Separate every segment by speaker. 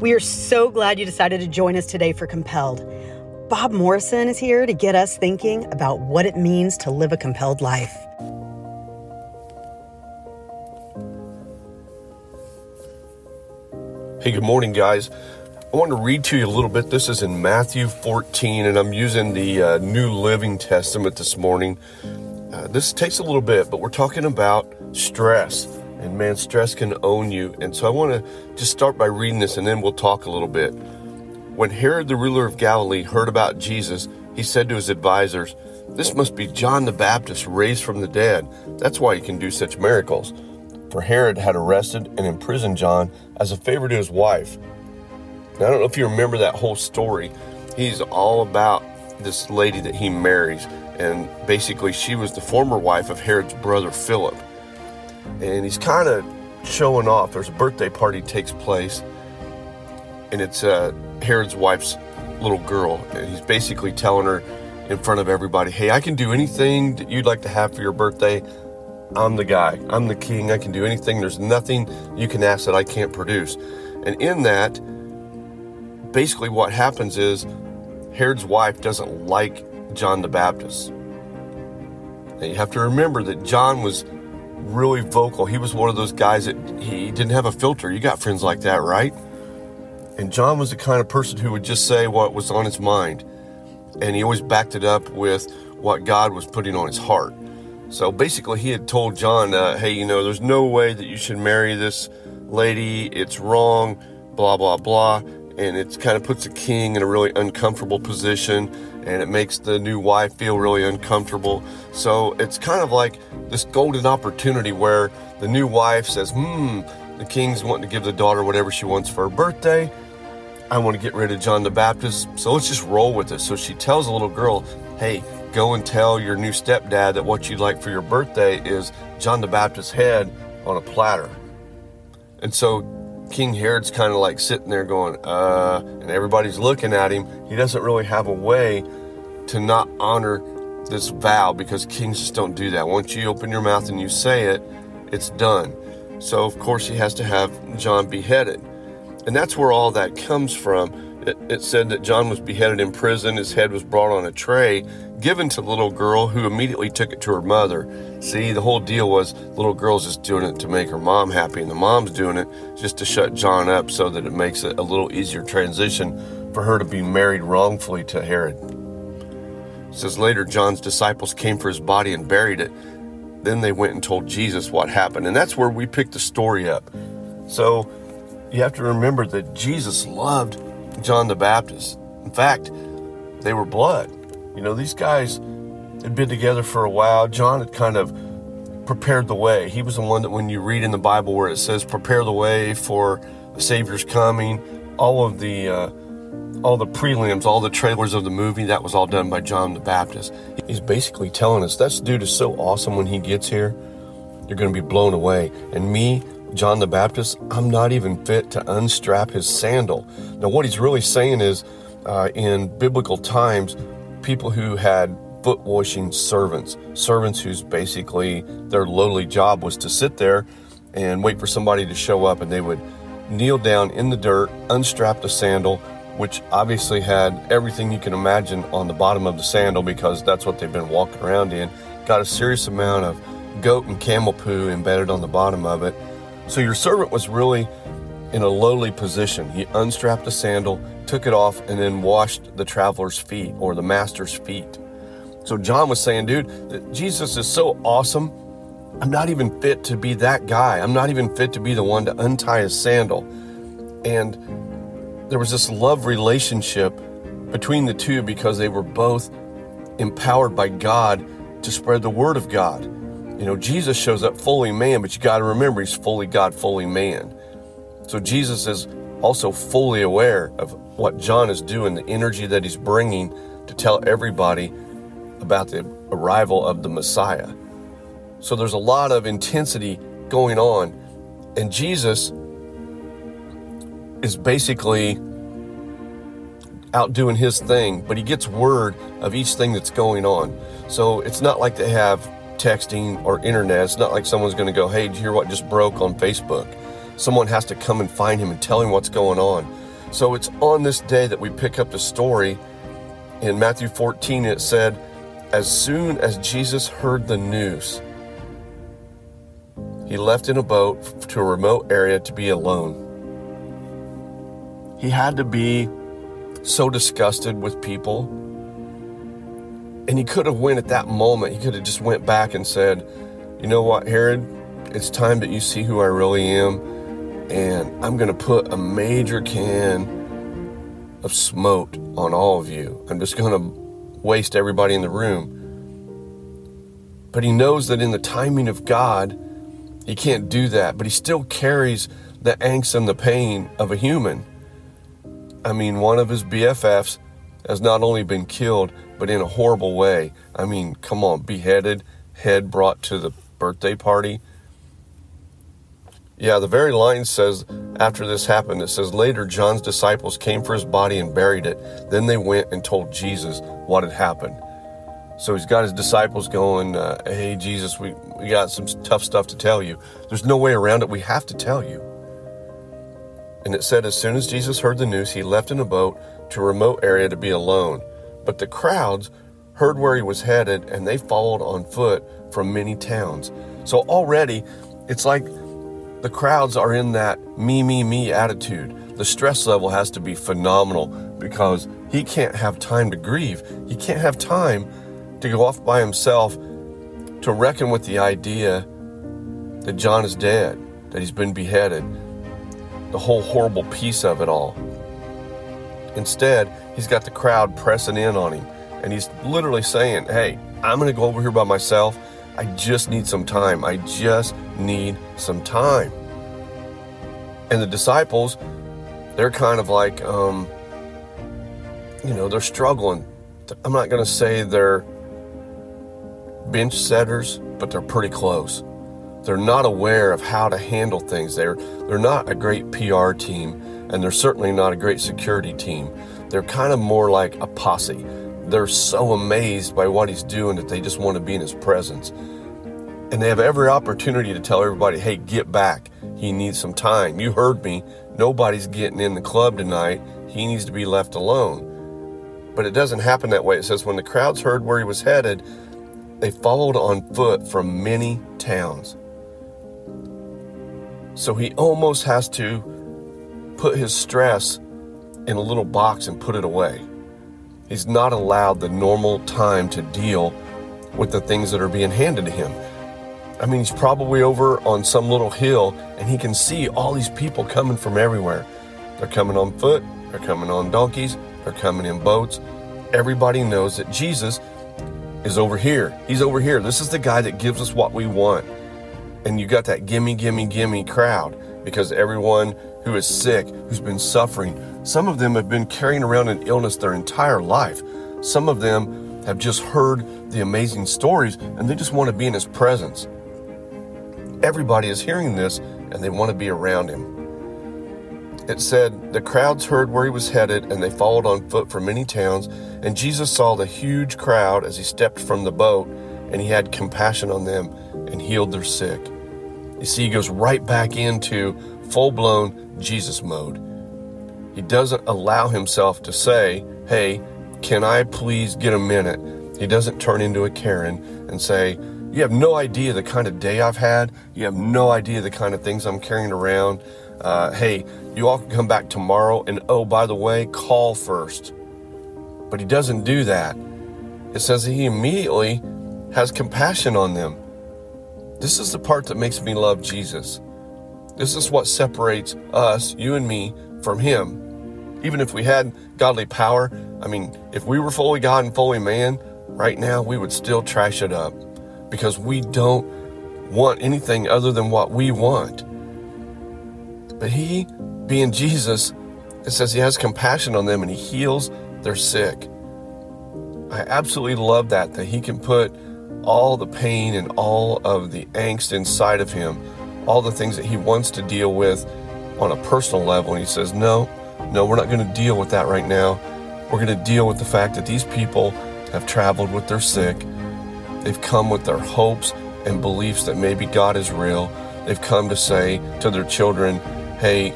Speaker 1: We are so glad you decided to join us today for Compelled. Bob Morrison is here to get us thinking about what it means to live a compelled life.
Speaker 2: Hey, good morning, guys. I want to read to you a little bit. This is in Matthew 14, and I'm using the uh, New Living Testament this morning. Uh, this takes a little bit, but we're talking about stress and man, stress can own you. And so I want to just start by reading this and then we'll talk a little bit. When Herod the ruler of Galilee heard about Jesus, he said to his advisors, This must be John the Baptist raised from the dead. That's why he can do such miracles. For Herod had arrested and imprisoned John as a favor to his wife. Now, I don't know if you remember that whole story. He's all about this lady that he marries, and basically, she was the former wife of Herod's brother Philip and he's kind of showing off. There's a birthday party takes place, and it's uh, Herod's wife's little girl, and he's basically telling her in front of everybody, "Hey, I can do anything that you'd like to have for your birthday. I'm the guy. I'm the king. I can do anything. There's nothing you can ask that I can't produce." And in that, basically, what happens is Herod's wife doesn't like John the Baptist. Now you have to remember that John was really vocal. He was one of those guys that he didn't have a filter. You got friends like that, right? And John was the kind of person who would just say what was on his mind. And he always backed it up with what God was putting on his heart. So basically, he had told John, uh, hey, you know, there's no way that you should marry this lady. It's wrong, blah, blah, blah. And it kind of puts the king in a really uncomfortable position and it makes the new wife feel really uncomfortable. So it's kind of like this golden opportunity where the new wife says, Hmm, the king's wanting to give the daughter whatever she wants for her birthday. I want to get rid of John the Baptist, so let's just roll with it. So she tells the little girl, Hey, go and tell your new stepdad that what you'd like for your birthday is John the Baptist's head on a platter. And so King Herod's kind of like sitting there going, uh, and everybody's looking at him. He doesn't really have a way to not honor this vow because kings just don't do that. Once you open your mouth and you say it, it's done. So, of course, he has to have John beheaded. And that's where all that comes from. It, it, said that John was beheaded in prison. His head was brought on a tray, given to the little girl, who immediately took it to her mother. See, the whole deal was the little girl's just doing it to make her mom happy, and the mom's doing it just to shut John up so that it makes it a little easier transition for her to be married wrongfully to Herod. It says later, John's disciples came for his body and buried it. Then they went and told Jesus what happened. And that's where we pick the story up. So you have to remember that Jesus loved John the Baptist. In fact, they were blood. You know, these guys had been together for a while. John had kind of prepared the way. He was the one that, when you read in the Bible where it says, prepare the way for the Savior's coming, all of the. Uh, all the prelims, all the trailers of the movie, that was all done by John the Baptist. He's basically telling us this dude is so awesome when he gets here, you're going to be blown away. And me, John the Baptist, I'm not even fit to unstrap his sandal. Now, what he's really saying is uh, in biblical times, people who had foot washing servants, servants whose basically their lowly job was to sit there and wait for somebody to show up, and they would kneel down in the dirt, unstrap the sandal, which obviously had everything you can imagine on the bottom of the sandal because that's what they've been walking around in. Got a serious amount of goat and camel poo embedded on the bottom of it. So your servant was really in a lowly position. He unstrapped a sandal, took it off, and then washed the traveler's feet or the master's feet. So John was saying, dude, Jesus is so awesome. I'm not even fit to be that guy. I'm not even fit to be the one to untie his sandal. And there was this love relationship between the two because they were both empowered by God to spread the word of God. You know, Jesus shows up fully man, but you got to remember he's fully God, fully man. So Jesus is also fully aware of what John is doing, the energy that he's bringing to tell everybody about the arrival of the Messiah. So there's a lot of intensity going on. And Jesus is basically out doing his thing, but he gets word of each thing that's going on. So it's not like they have texting or internet. It's not like someone's going to go, hey, did you hear what just broke on Facebook? Someone has to come and find him and tell him what's going on. So it's on this day that we pick up the story. In Matthew 14, it said, As soon as Jesus heard the news, he left in a boat to a remote area to be alone. He had to be so disgusted with people. And he could have went at that moment. He could have just went back and said, "You know what, Herod? It's time that you see who I really am, and I'm going to put a major can of smote on all of you. I'm just going to waste everybody in the room." But he knows that in the timing of God, he can't do that, but he still carries the angst and the pain of a human. I mean, one of his BFFs has not only been killed, but in a horrible way. I mean, come on, beheaded, head brought to the birthday party. Yeah, the very line says after this happened, it says later John's disciples came for his body and buried it. Then they went and told Jesus what had happened. So he's got his disciples going, uh, Hey, Jesus, we, we got some tough stuff to tell you. There's no way around it. We have to tell you. And it said, As soon as Jesus heard the news, he left in a boat to a remote area to be alone. But the crowds heard where he was headed and they followed on foot from many towns. So already, it's like the crowds are in that me, me, me attitude. The stress level has to be phenomenal because he can't have time to grieve. He can't have time to go off by himself to reckon with the idea that John is dead, that he's been beheaded, the whole horrible piece of it all. Instead, he's got the crowd pressing in on him, and he's literally saying, Hey, I'm going to go over here by myself. I just need some time. I just need some time. And the disciples, they're kind of like, um, you know, they're struggling. I'm not going to say they're bench setters, but they're pretty close. They're not aware of how to handle things. They're they're not a great PR team, and they're certainly not a great security team. They're kind of more like a posse. They're so amazed by what he's doing that they just want to be in his presence. And they have every opportunity to tell everybody, hey, get back. He needs some time. You heard me. Nobody's getting in the club tonight. He needs to be left alone. But it doesn't happen that way. It says, when the crowds heard where he was headed, they followed on foot from many towns. So he almost has to put his stress in a little box and put it away. He's not allowed the normal time to deal with the things that are being handed to him. I mean, he's probably over on some little hill and he can see all these people coming from everywhere. They're coming on foot, they're coming on donkeys, they're coming in boats. Everybody knows that Jesus is over here. He's over here. This is the guy that gives us what we want. And you got that gimme, gimme, gimme crowd because everyone who is sick, who's been suffering, some of them have been carrying around an illness their entire life. Some of them have just heard the amazing stories and they just want to be in his presence. Everybody is hearing this and they want to be around him. It said, The crowds heard where he was headed, and they followed on foot from many towns. And Jesus saw the huge crowd as he stepped from the boat, and he had compassion on them and healed their sick. You see, he goes right back into full blown Jesus mode. He doesn't allow himself to say, Hey, can I please get a minute? He doesn't turn into a Karen and say, You have no idea the kind of day I've had. You have no idea the kind of things I'm carrying around. Uh, hey, you all can come back tomorrow, and oh, by the way, call first. But he doesn't do that. It says that he immediately has compassion on them. This is the part that makes me love Jesus. This is what separates us, you and me, from him. Even if we had godly power, I mean, if we were fully God and fully man, right now we would still trash it up because we don't want anything other than what we want. But he, being Jesus, it says he has compassion on them and he heals their sick. I absolutely love that, that he can put all the pain and all of the angst inside of him, all the things that he wants to deal with on a personal level. And he says, No, no, we're not going to deal with that right now. We're going to deal with the fact that these people have traveled with their sick. They've come with their hopes and beliefs that maybe God is real. They've come to say to their children, hey,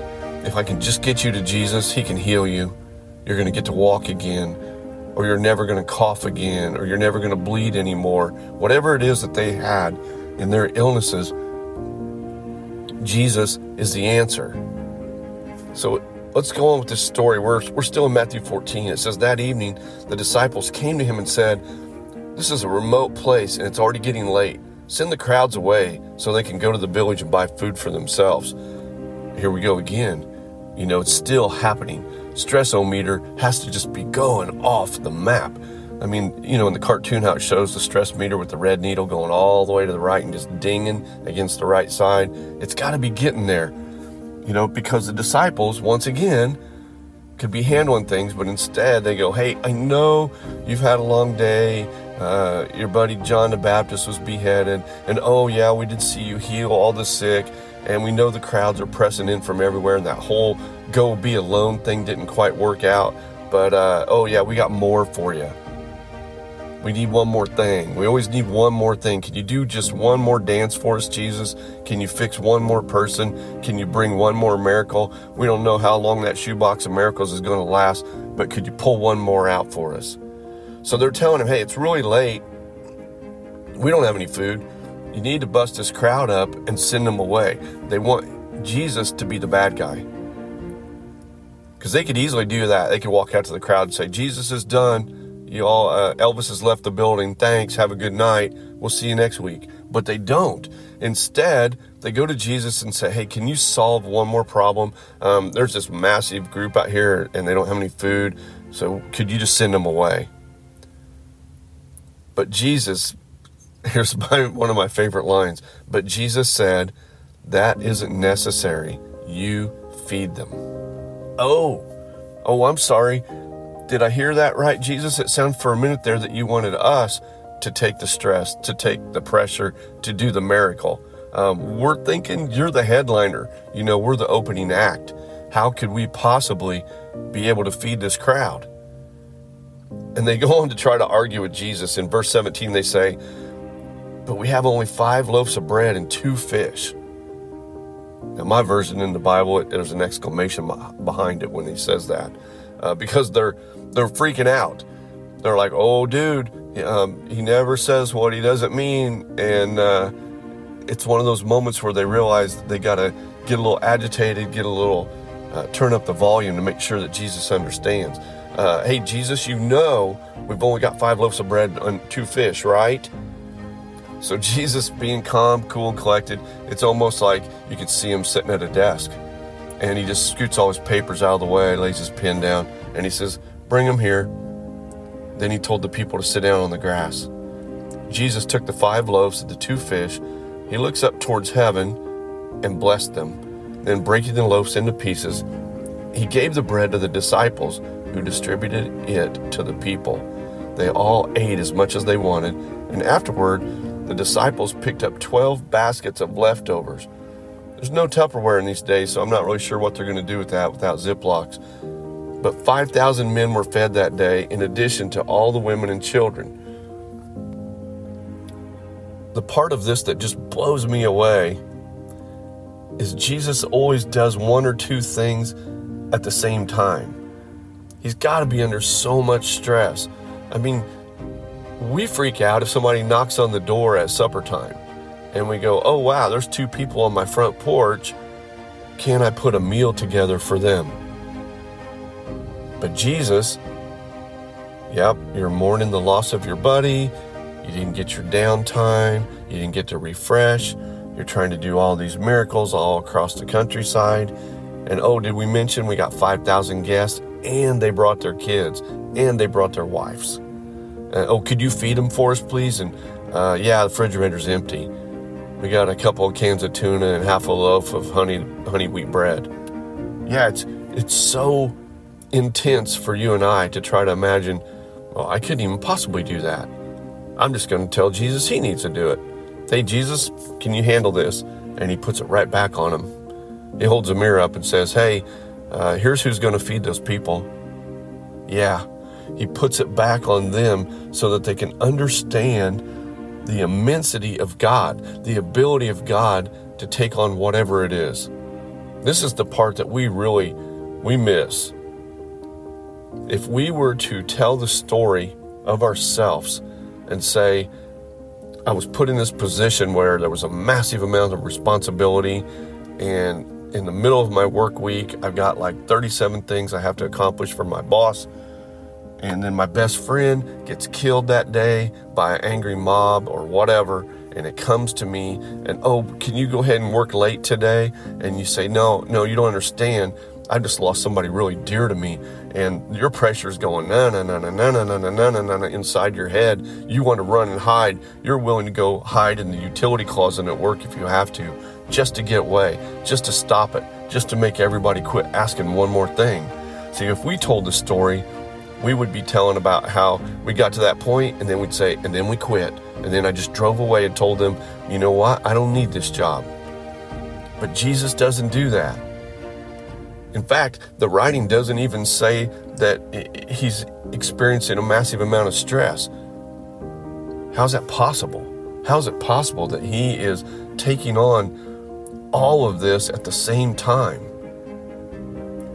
Speaker 2: if I can just get you to Jesus, He can heal you. You're going to get to walk again, or you're never going to cough again, or you're never going to bleed anymore. Whatever it is that they had in their illnesses, Jesus is the answer. So let's go on with this story. We're, we're still in Matthew 14. It says, That evening, the disciples came to him and said, This is a remote place and it's already getting late. Send the crowds away so they can go to the village and buy food for themselves. Here we go again. You know, it's still happening. Stressometer has to just be going off the map. I mean, you know, in the cartoon, how it shows the stress meter with the red needle going all the way to the right and just dinging against the right side. It's got to be getting there, you know, because the disciples, once again, could be handling things, but instead they go, Hey, I know you've had a long day. Uh, your buddy John the Baptist was beheaded. And oh, yeah, we did see you heal all the sick. And we know the crowds are pressing in from everywhere. And that whole go be alone thing didn't quite work out. But uh, oh, yeah, we got more for you. We need one more thing. We always need one more thing. Can you do just one more dance for us, Jesus? Can you fix one more person? Can you bring one more miracle? We don't know how long that shoebox of miracles is going to last, but could you pull one more out for us? So they're telling him, hey, it's really late. We don't have any food. You need to bust this crowd up and send them away. They want Jesus to be the bad guy. Because they could easily do that. They could walk out to the crowd and say, Jesus is done you all, uh, Elvis has left the building. Thanks. Have a good night. We'll see you next week. But they don't. Instead, they go to Jesus and say, Hey, can you solve one more problem? Um, there's this massive group out here and they don't have any food. So could you just send them away? But Jesus, here's my, one of my favorite lines. But Jesus said, That isn't necessary. You feed them. Oh, oh, I'm sorry. Did I hear that right, Jesus? It sounded for a minute there that you wanted us to take the stress, to take the pressure, to do the miracle. Um, we're thinking you're the headliner. You know, we're the opening act. How could we possibly be able to feed this crowd? And they go on to try to argue with Jesus. In verse 17, they say, But we have only five loaves of bread and two fish. Now, my version in the Bible, there's an exclamation behind it when he says that, uh, because they're they're freaking out. They're like, "Oh, dude, um, he never says what he doesn't mean," and uh, it's one of those moments where they realize they got to get a little agitated, get a little uh, turn up the volume to make sure that Jesus understands. Uh, hey, Jesus, you know we've only got five loaves of bread and two fish, right? So Jesus, being calm, cool, and collected, it's almost like you could see him sitting at a desk, and he just scoots all his papers out of the way, lays his pen down, and he says, Bring him here. Then he told the people to sit down on the grass. Jesus took the five loaves and the two fish. He looks up towards heaven and blessed them. Then, breaking the loaves into pieces, he gave the bread to the disciples, who distributed it to the people. They all ate as much as they wanted, and afterward, the disciples picked up 12 baskets of leftovers. There's no Tupperware in these days, so I'm not really sure what they're going to do with that without Ziplocs. But 5,000 men were fed that day, in addition to all the women and children. The part of this that just blows me away is Jesus always does one or two things at the same time. He's got to be under so much stress. I mean, we freak out if somebody knocks on the door at supper time and we go, oh, wow, there's two people on my front porch. Can I put a meal together for them? But Jesus, yep, you're mourning the loss of your buddy. You didn't get your downtime. You didn't get to refresh. You're trying to do all these miracles all across the countryside. And oh, did we mention we got 5,000 guests and they brought their kids and they brought their wives? Uh, oh, could you feed them for us, please? And uh, yeah, the refrigerator's empty. We got a couple of cans of tuna and half a loaf of honey honey wheat bread. Yeah, it's it's so intense for you and I to try to imagine, well, I couldn't even possibly do that. I'm just going to tell Jesus he needs to do it. Hey, Jesus, can you handle this? And he puts it right back on him. He holds a mirror up and says, Hey, uh, here's who's going to feed those people. Yeah, he puts it back on them so that they can understand the immensity of God, the ability of God to take on whatever it is. This is the part that we really we miss. If we were to tell the story of ourselves and say, I was put in this position where there was a massive amount of responsibility, and in the middle of my work week, I've got like 37 things I have to accomplish for my boss. And then my best friend gets killed that day by an angry mob or whatever, and it comes to me, and oh, can you go ahead and work late today? And you say, No, no, you don't understand. I just lost somebody really dear to me, and your pressure is going na na na na na na na na na na na inside your head. You want to run and hide. You're willing to go hide in the utility closet at work if you have to, just to get away, just to stop it, just to make everybody quit asking one more thing. See, if we told the story, we would be telling about how we got to that point, and then we'd say, and then we quit, and then I just drove away and told them, you know what, I don't need this job. But Jesus doesn't do that. In fact, the writing doesn't even say that he's experiencing a massive amount of stress. How's that possible? How is it possible that he is taking on all of this at the same time?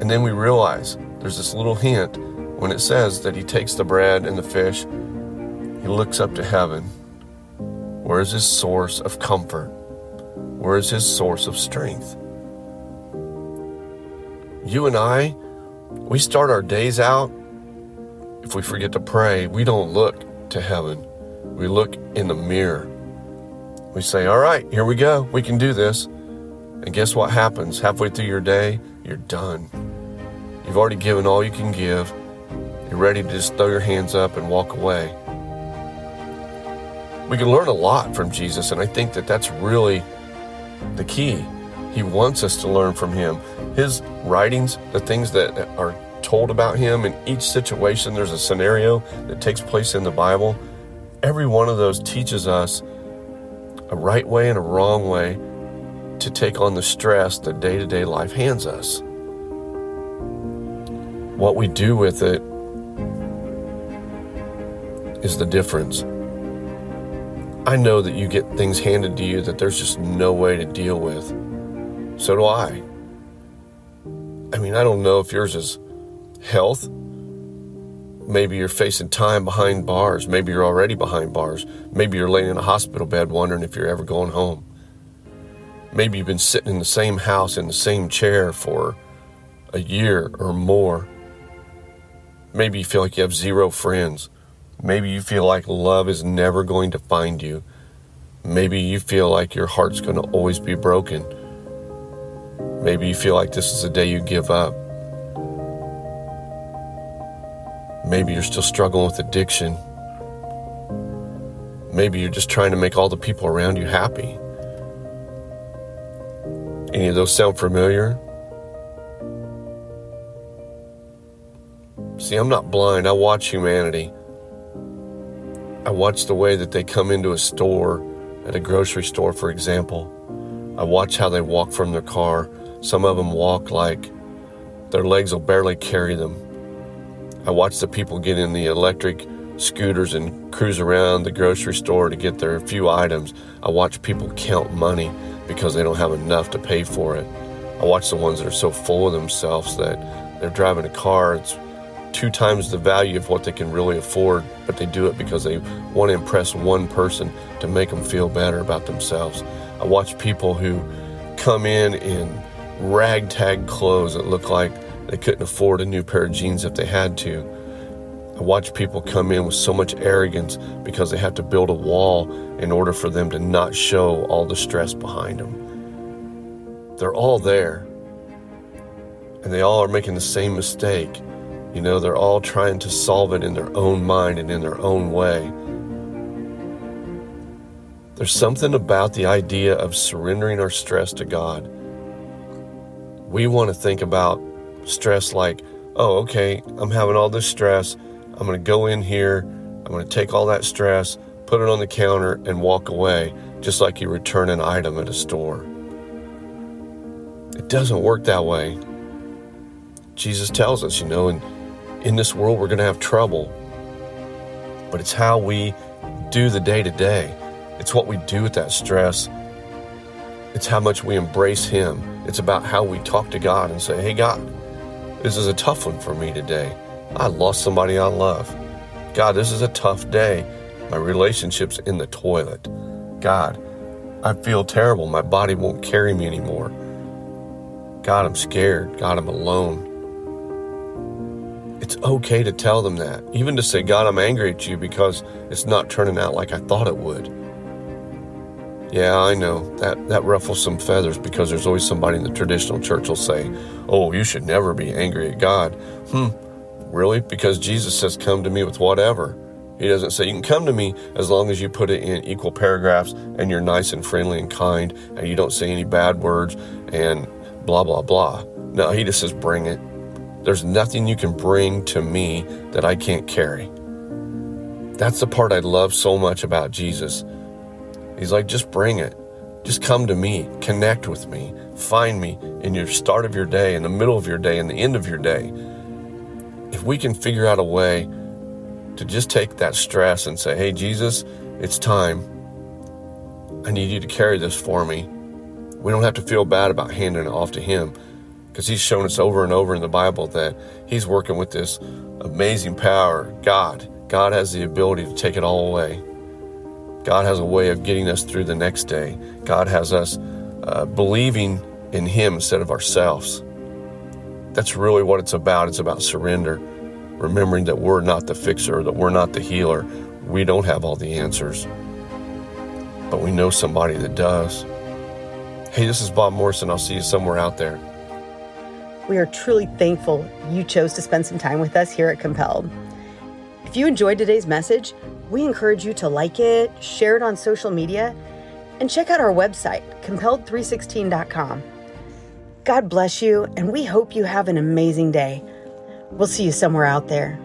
Speaker 2: And then we realize there's this little hint when it says that he takes the bread and the fish, he looks up to heaven. Where is his source of comfort? Where is his source of strength? you and I, we start our days out, if we forget to pray, we don't look to heaven. We look in the mirror. We say, All right, here we go. We can do this. And guess what happens? Halfway through your day, you're done. You've already given all you can give. You're ready to just throw your hands up and walk away. We can learn a lot from Jesus, and I think that that's really the key. He wants us to learn from him. His writings, the things that are told about him in each situation, there's a scenario that takes place in the Bible. Every one of those teaches us a right way and a wrong way to take on the stress that day to day life hands us. What we do with it is the difference. I know that you get things handed to you that there's just no way to deal with. So do I. I mean, I don't know if yours is health. Maybe you're facing time behind bars. Maybe you're already behind bars. Maybe you're laying in a hospital bed wondering if you're ever going home. Maybe you've been sitting in the same house in the same chair for a year or more. Maybe you feel like you have zero friends. Maybe you feel like love is never going to find you. Maybe you feel like your heart's going to always be broken. Maybe you feel like this is the day you give up. Maybe you're still struggling with addiction. Maybe you're just trying to make all the people around you happy. Any of those sound familiar? See, I'm not blind. I watch humanity. I watch the way that they come into a store, at a grocery store, for example. I watch how they walk from their car. Some of them walk like their legs will barely carry them. I watch the people get in the electric scooters and cruise around the grocery store to get their few items. I watch people count money because they don't have enough to pay for it. I watch the ones that are so full of themselves that they're driving a car. It's two times the value of what they can really afford, but they do it because they want to impress one person to make them feel better about themselves. I watch people who come in in ragtag clothes that look like they couldn't afford a new pair of jeans if they had to. I watch people come in with so much arrogance because they have to build a wall in order for them to not show all the stress behind them. They're all there, and they all are making the same mistake. You know, they're all trying to solve it in their own mind and in their own way. There's something about the idea of surrendering our stress to God we want to think about stress like, oh, okay, I'm having all this stress. I'm going to go in here, I'm going to take all that stress, put it on the counter, and walk away, just like you return an item at a store. It doesn't work that way. Jesus tells us, you know, in, in this world we're going to have trouble, but it's how we do the day to day. It's what we do with that stress It's how much we embrace Him. It's about how we talk to God and say, Hey, God, this is a tough one for me today. I lost somebody I love. God, this is a tough day. My relationship's in the toilet. God, I feel terrible. My body won't carry me anymore. God, I'm scared. God, I'm alone. It's okay to tell them that, even to say, God, I'm angry at you because it's not turning out like I thought it would. Yeah, I know that that ruffles some feathers because there's always somebody in the traditional church will say, "Oh, you should never be angry at God." Hmm, really? Because Jesus says, "Come to me with whatever." He doesn't say you can come to me as long as you put it in equal paragraphs and you're nice and friendly and kind and you don't say any bad words and blah blah blah. No, he just says bring it. There's nothing you can bring to me that I can't carry. That's the part I love so much about Jesus He's like, just bring it. Just come to me, connect with me, find me in your start of your day, in the middle of your day, in the end of your day. If we can figure out a way to just take that stress and say, hey, Jesus, it's time. I need you to carry this for me. We don't have to feel bad about handing it off to Him because He's shown us over and over in the Bible that He's working with this amazing power. God, God has the ability to take it all away. God has a way of getting us through the next day. God has us uh, believing in Him instead of ourselves. That's really what it's about. It's about surrender, remembering that we're not the fixer, that we're not the healer. We don't have all the answers, but we know somebody that does. Hey, this is Bob Morrison. I'll see you somewhere out there.
Speaker 1: We are truly thankful you chose to spend some time with us here at Compelled. If you enjoyed today's message, we encourage you to like it, share it on social media, and check out our website, compelled316.com. God bless you, and we hope you have an amazing day. We'll see you somewhere out there.